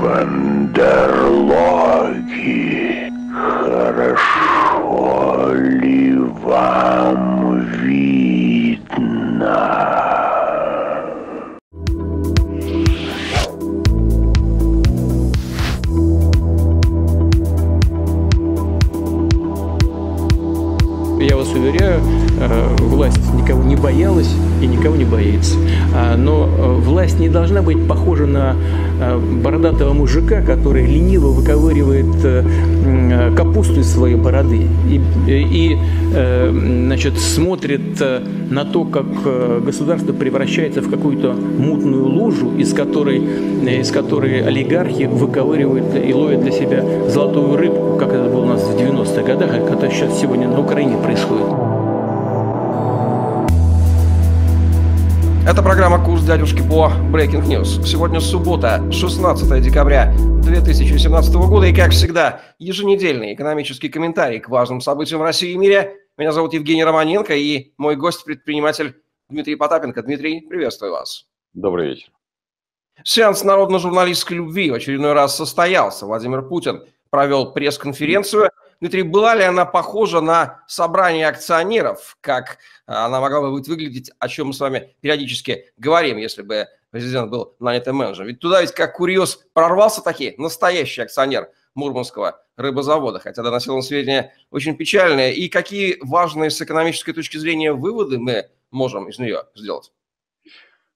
Бандерлоги, хорошо власть никого не боялась и никого не боится. А, но э, власть не должна быть похожа на э, бородатого мужика, который лениво выковыривает капусту из своей бороды и, и значит, смотрит на то, как государство превращается в какую-то мутную лужу, из которой, из которой олигархи выковыривают и ловят для себя золотую рыбку, как это было у нас в 90-х годах, как это сейчас сегодня на Украине происходит. Это программа «Курс дядюшки» по Breaking News. Сегодня суббота, 16 декабря 2017 года. И, как всегда, еженедельный экономический комментарий к важным событиям в России и мире. Меня зовут Евгений Романенко и мой гость-предприниматель Дмитрий Потапенко. Дмитрий, приветствую вас. Добрый вечер. Сеанс народно-журналистской любви в очередной раз состоялся. Владимир Путин провел пресс-конференцию – Дмитрий, была ли она похожа на собрание акционеров, как она могла бы выглядеть, о чем мы с вами периодически говорим, если бы президент был нанятым менеджером? Ведь туда ведь как курьез прорвался таки настоящий акционер Мурманского рыбозавода, хотя доносил он сведения очень печальные. И какие важные с экономической точки зрения выводы мы можем из нее сделать?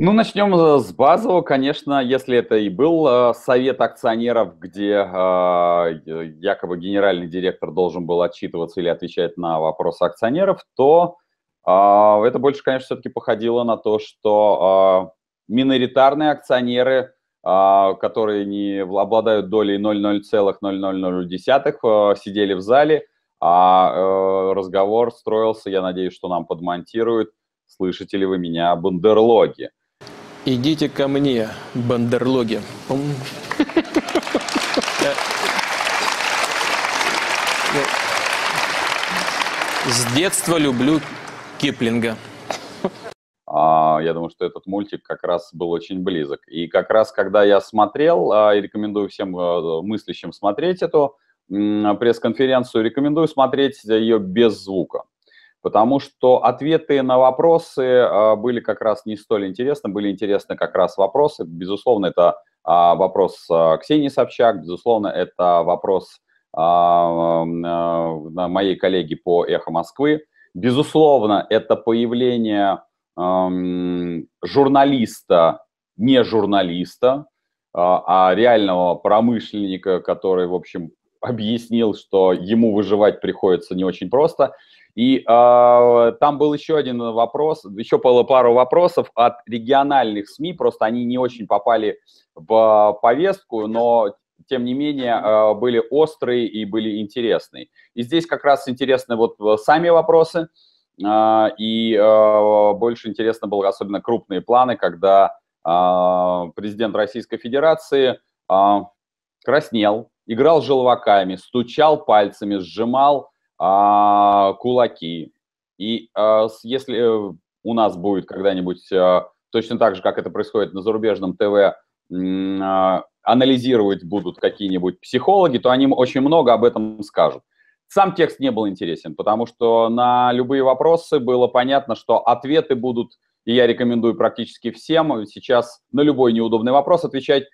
Ну, начнем э, с базового, конечно, если это и был э, совет акционеров, где э, якобы генеральный директор должен был отчитываться или отвечать на вопросы акционеров, то это больше, конечно, все-таки походило на то, что миноритарные акционеры, которые не обладают долей 0,00000, сидели в зале, а разговор строился, я надеюсь, что нам подмонтируют, слышите ли вы меня, бандерлоги. Идите ко мне, бандерлоги. С детства люблю Киплинга. А, я думаю, что этот мультик как раз был очень близок. И как раз, когда я смотрел, а, и рекомендую всем а, мыслящим смотреть эту пресс-конференцию, рекомендую смотреть ее без звука потому что ответы на вопросы а, были как раз не столь интересны, были интересны как раз вопросы. Безусловно, это а, вопрос а, Ксении Собчак, безусловно, это вопрос моей коллеги по «Эхо Москвы». Безусловно, это появление журналиста, не журналиста, а реального промышленника, который, в общем, объяснил, что ему выживать приходится не очень просто – и э, там был еще один вопрос, еще было пару вопросов от региональных СМИ, просто они не очень попали в повестку, но тем не менее э, были острые и были интересные. И здесь как раз интересны вот сами вопросы, э, и э, больше интересно было особенно крупные планы, когда э, президент Российской Федерации э, краснел, играл желваками, стучал пальцами, сжимал а, кулаки. И а, если э, у нас будет когда-нибудь а, точно так же, как это происходит на зарубежном ТВ, а, анализировать будут какие-нибудь психологи, то они очень много об этом скажут. Сам текст не был интересен, потому что на любые вопросы было понятно, что ответы будут, и я рекомендую практически всем сейчас на любой неудобный вопрос отвечать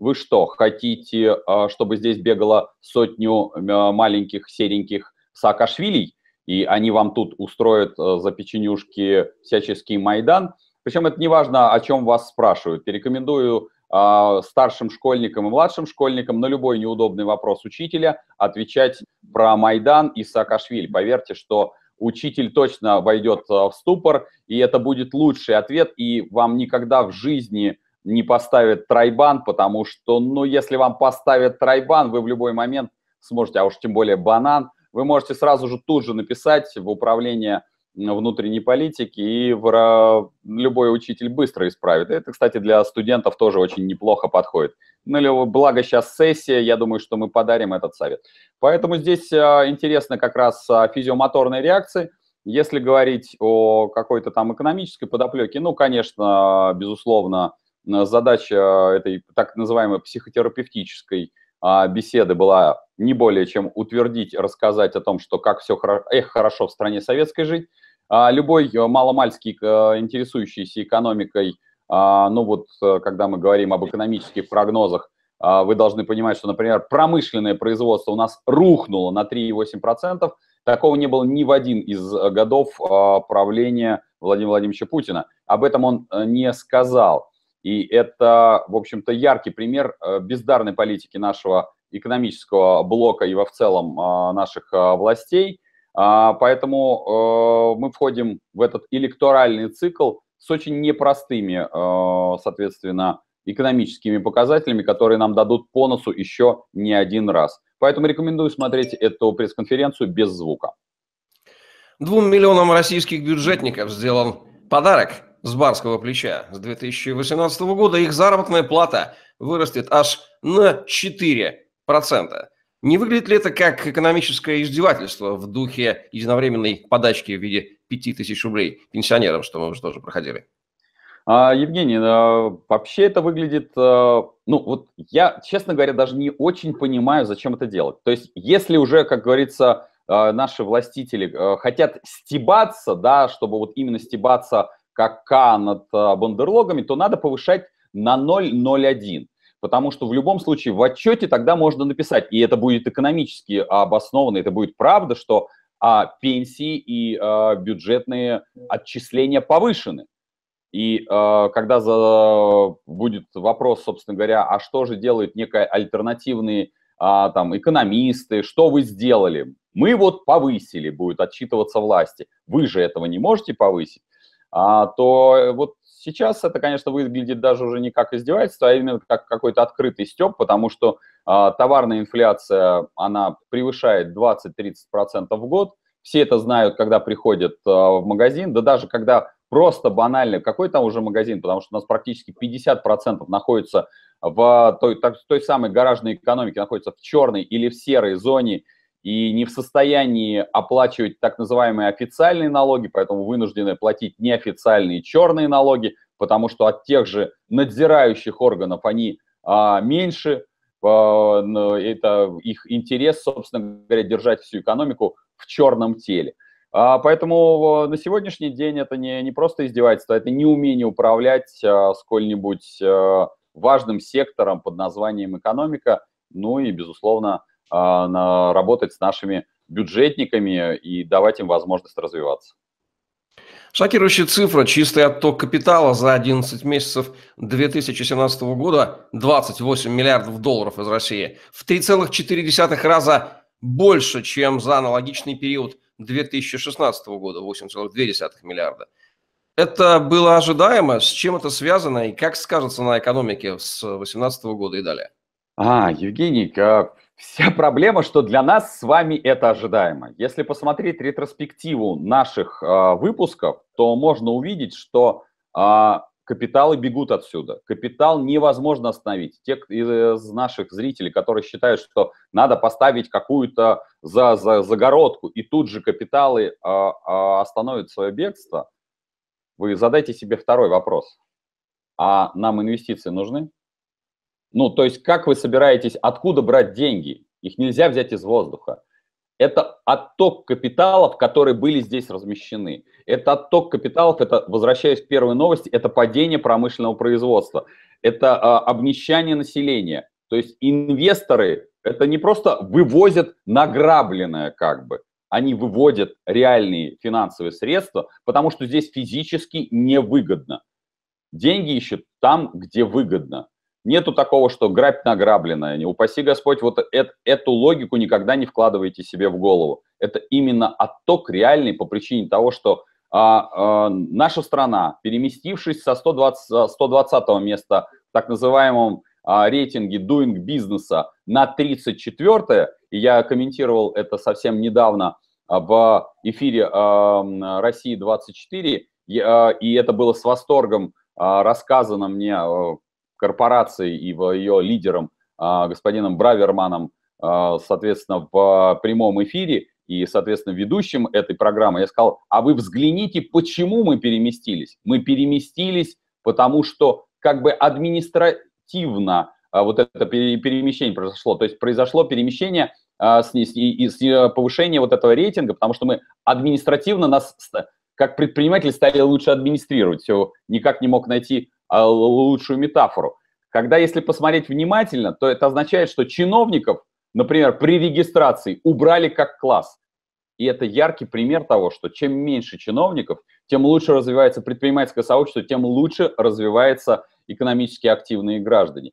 вы что, хотите, а, чтобы здесь бегало сотню маленьких сереньких Саакашвили, и они вам тут устроят э, за печенюшки всяческий Майдан. Причем это не важно, о чем вас спрашивают. Рекомендую э, старшим школьникам и младшим школьникам на любой неудобный вопрос учителя отвечать про Майдан и Саакашвили. Поверьте, что учитель точно войдет э, в ступор, и это будет лучший ответ, и вам никогда в жизни не поставят тройбан, потому что, ну, если вам поставят тройбан, вы в любой момент сможете, а уж тем более банан, вы можете сразу же тут же написать в управление внутренней политики, и в, любой учитель быстро исправит. Это, кстати, для студентов тоже очень неплохо подходит. Ну, или, благо сейчас сессия, я думаю, что мы подарим этот совет. Поэтому здесь а, интересно как раз а, физиомоторные реакции. Если говорить о какой-то там экономической подоплеке, ну, конечно, безусловно, задача этой так называемой психотерапевтической беседы была не более чем утвердить, рассказать о том, что как все хорошо, эх, хорошо в стране советской жить. А, любой маломальский интересующийся экономикой, ну вот когда мы говорим об экономических прогнозах, вы должны понимать, что, например, промышленное производство у нас рухнуло на 3,8%. Такого не было ни в один из годов правления Владимира Владимировича Путина. Об этом он э, не сказал. И это, в общем-то, яркий пример э, бездарной политики нашего экономического блока и во в целом э, наших э, властей. А, поэтому мы входим в этот электоральный цикл с очень непростыми, соответственно, экономическими показателями, которые нам дадут по носу еще не один раз. Поэтому рекомендую смотреть эту пресс-конференцию без звука. Двум миллионам российских бюджетников сделан подарок с барского плеча. С 2018 года их заработная плата вырастет аж на 4%. Не выглядит ли это как экономическое издевательство в духе единовременной подачки в виде 5000 рублей пенсионерам, что мы уже тоже проходили? А, Евгений, вообще это выглядит, а, ну вот я, честно говоря, даже не очень понимаю, зачем это делать. То есть если уже, как говорится, наши властители хотят стебаться, да, чтобы вот именно стебаться как К над а, бандерлогами, то надо повышать на 0,01. Потому что в любом случае в отчете тогда можно написать, и это будет экономически обоснованно, это будет правда, что а, пенсии и а, бюджетные отчисления повышены. И э, когда за, будет вопрос, собственно говоря, а что же делают некие альтернативные а, там, экономисты, что вы сделали? Мы вот повысили, будет отчитываться власти. Вы же этого не можете повысить а, то вот сейчас это, конечно, выглядит даже уже не как издевательство, а именно как какой-то открытый степ, потому что а, товарная инфляция, она превышает 20-30% в год. Все это знают, когда приходят а, в магазин, да даже когда просто банально, какой там уже магазин, потому что у нас практически 50% находится в той, так, той самой гаражной экономике, находится в черной или в серой зоне, и не в состоянии оплачивать так называемые официальные налоги, поэтому вынуждены платить неофициальные черные налоги, потому что от тех же надзирающих органов они а, меньше, а, это их интерес, собственно говоря, держать всю экономику в черном теле. А, поэтому на сегодняшний день это не, не просто издевательство, это неумение управлять а, сколь-нибудь а, важным сектором под названием экономика, ну и, безусловно, а, работать с нашими бюджетниками и давать им возможность развиваться. Шокирующая цифра. Чистый отток капитала за 11 месяцев 2017 года 28 миллиардов долларов из России. В 3,4 раза больше, чем за аналогичный период 2016 года, 8,2 миллиарда. Это было ожидаемо? С чем это связано и как скажется на экономике с 2018 года и далее? А, Евгений, как Вся проблема, что для нас с вами это ожидаемо. Если посмотреть ретроспективу наших э, выпусков, то можно увидеть, что э, капиталы бегут отсюда. Капитал невозможно остановить. Те из наших зрителей, которые считают, что надо поставить какую-то за, за, загородку, и тут же капиталы э, э, остановят свое бегство, вы задайте себе второй вопрос. А нам инвестиции нужны? Ну, то есть как вы собираетесь, откуда брать деньги? Их нельзя взять из воздуха. Это отток капиталов, которые были здесь размещены. Это отток капиталов, это, возвращаясь к первой новости, это падение промышленного производства. Это а, обнищание населения. То есть инвесторы, это не просто вывозят награбленное как бы, они выводят реальные финансовые средства, потому что здесь физически невыгодно. Деньги ищут там, где выгодно. Нету такого, что грабь награбленное. Не упаси Господь, вот это, эту логику никогда не вкладывайте себе в голову. Это именно отток реальный по причине того, что а, а, наша страна, переместившись со 120, 120 места в так называемом а, рейтинге Doing бизнеса на 34 и я комментировал это совсем недавно а, в эфире а, России 24, и, а, и это было с восторгом а, рассказано мне корпорацией и ее лидером а, господином Браверманом, а, соответственно, в прямом эфире и, соответственно, ведущим этой программы, я сказал, а вы взгляните, почему мы переместились. Мы переместились, потому что как бы административно вот это перемещение произошло. То есть произошло перемещение и, и повышение вот этого рейтинга, потому что мы административно нас как предприниматели стали лучше администрировать. Все, никак не мог найти лучшую метафору. Когда, если посмотреть внимательно, то это означает, что чиновников, например, при регистрации убрали как класс. И это яркий пример того, что чем меньше чиновников, тем лучше развивается предпринимательское сообщество, тем лучше развиваются экономически активные граждане.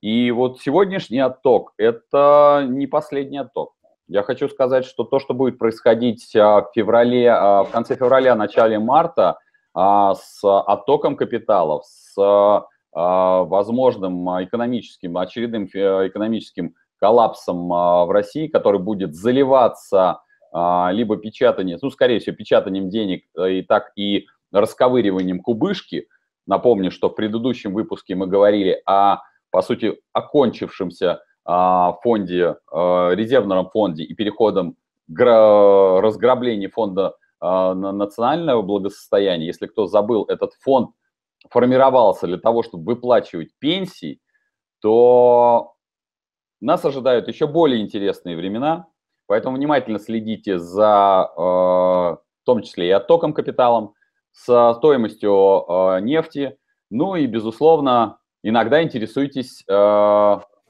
И вот сегодняшний отток – это не последний отток. Я хочу сказать, что то, что будет происходить а, в феврале, а, в конце февраля, начале марта а, с оттоком капиталов, с возможным экономическим, очередным э, экономическим коллапсом в России, который будет заливаться либо печатанием, ну, скорее всего, печатанием денег э, и так и расковыриванием кубышки. Напомню, что в предыдущем выпуске мы говорили о, по сути, окончившемся фонде, резервном фонде и переходом к разграблению фонда национального благосостояния. Если кто забыл, этот фонд формировался для того, чтобы выплачивать пенсии, то нас ожидают еще более интересные времена, поэтому внимательно следите за, в том числе и оттоком капиталом, с стоимостью нефти, ну и, безусловно, иногда интересуйтесь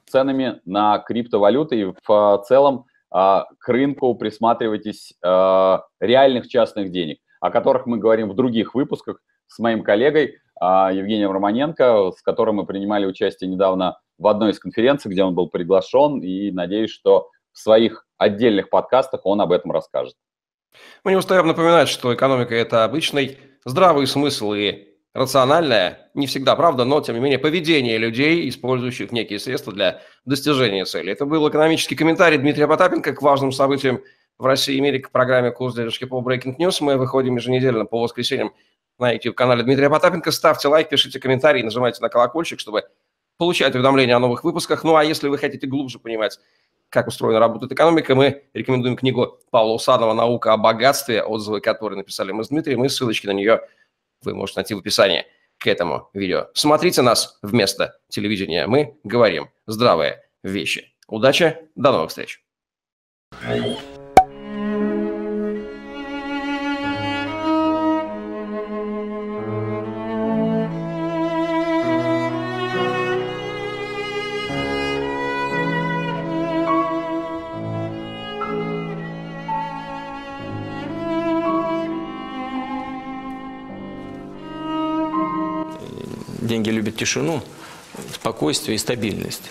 ценами на криптовалюты и в целом а, к рынку присматривайтесь а, реальных частных денег, о которых мы говорим в других выпусках с моим коллегой а, Евгением Романенко, с которым мы принимали участие недавно в одной из конференций, где он был приглашен, и надеюсь, что в своих отдельных подкастах он об этом расскажет. Мы не устаем напоминать, что экономика – это обычный здравый смысл и рациональное, не всегда правда, но тем не менее поведение людей, использующих некие средства для достижения цели. Это был экономический комментарий Дмитрия Потапенко к важным событиям в России и мире к программе «Курс дядюшки по Breaking News». Мы выходим еженедельно по воскресеньям на YouTube-канале Дмитрия Потапенко. Ставьте лайк, пишите комментарии, нажимайте на колокольчик, чтобы получать уведомления о новых выпусках. Ну а если вы хотите глубже понимать, как устроена работает экономика, мы рекомендуем книгу Павла Усанова «Наука о богатстве», отзывы которые написали мы с Дмитрием, и ссылочки на нее – вы можете найти в описании к этому видео. Смотрите нас вместо телевидения. Мы говорим здравые вещи. Удачи, до новых встреч. Деньги любят тишину, спокойствие и стабильность.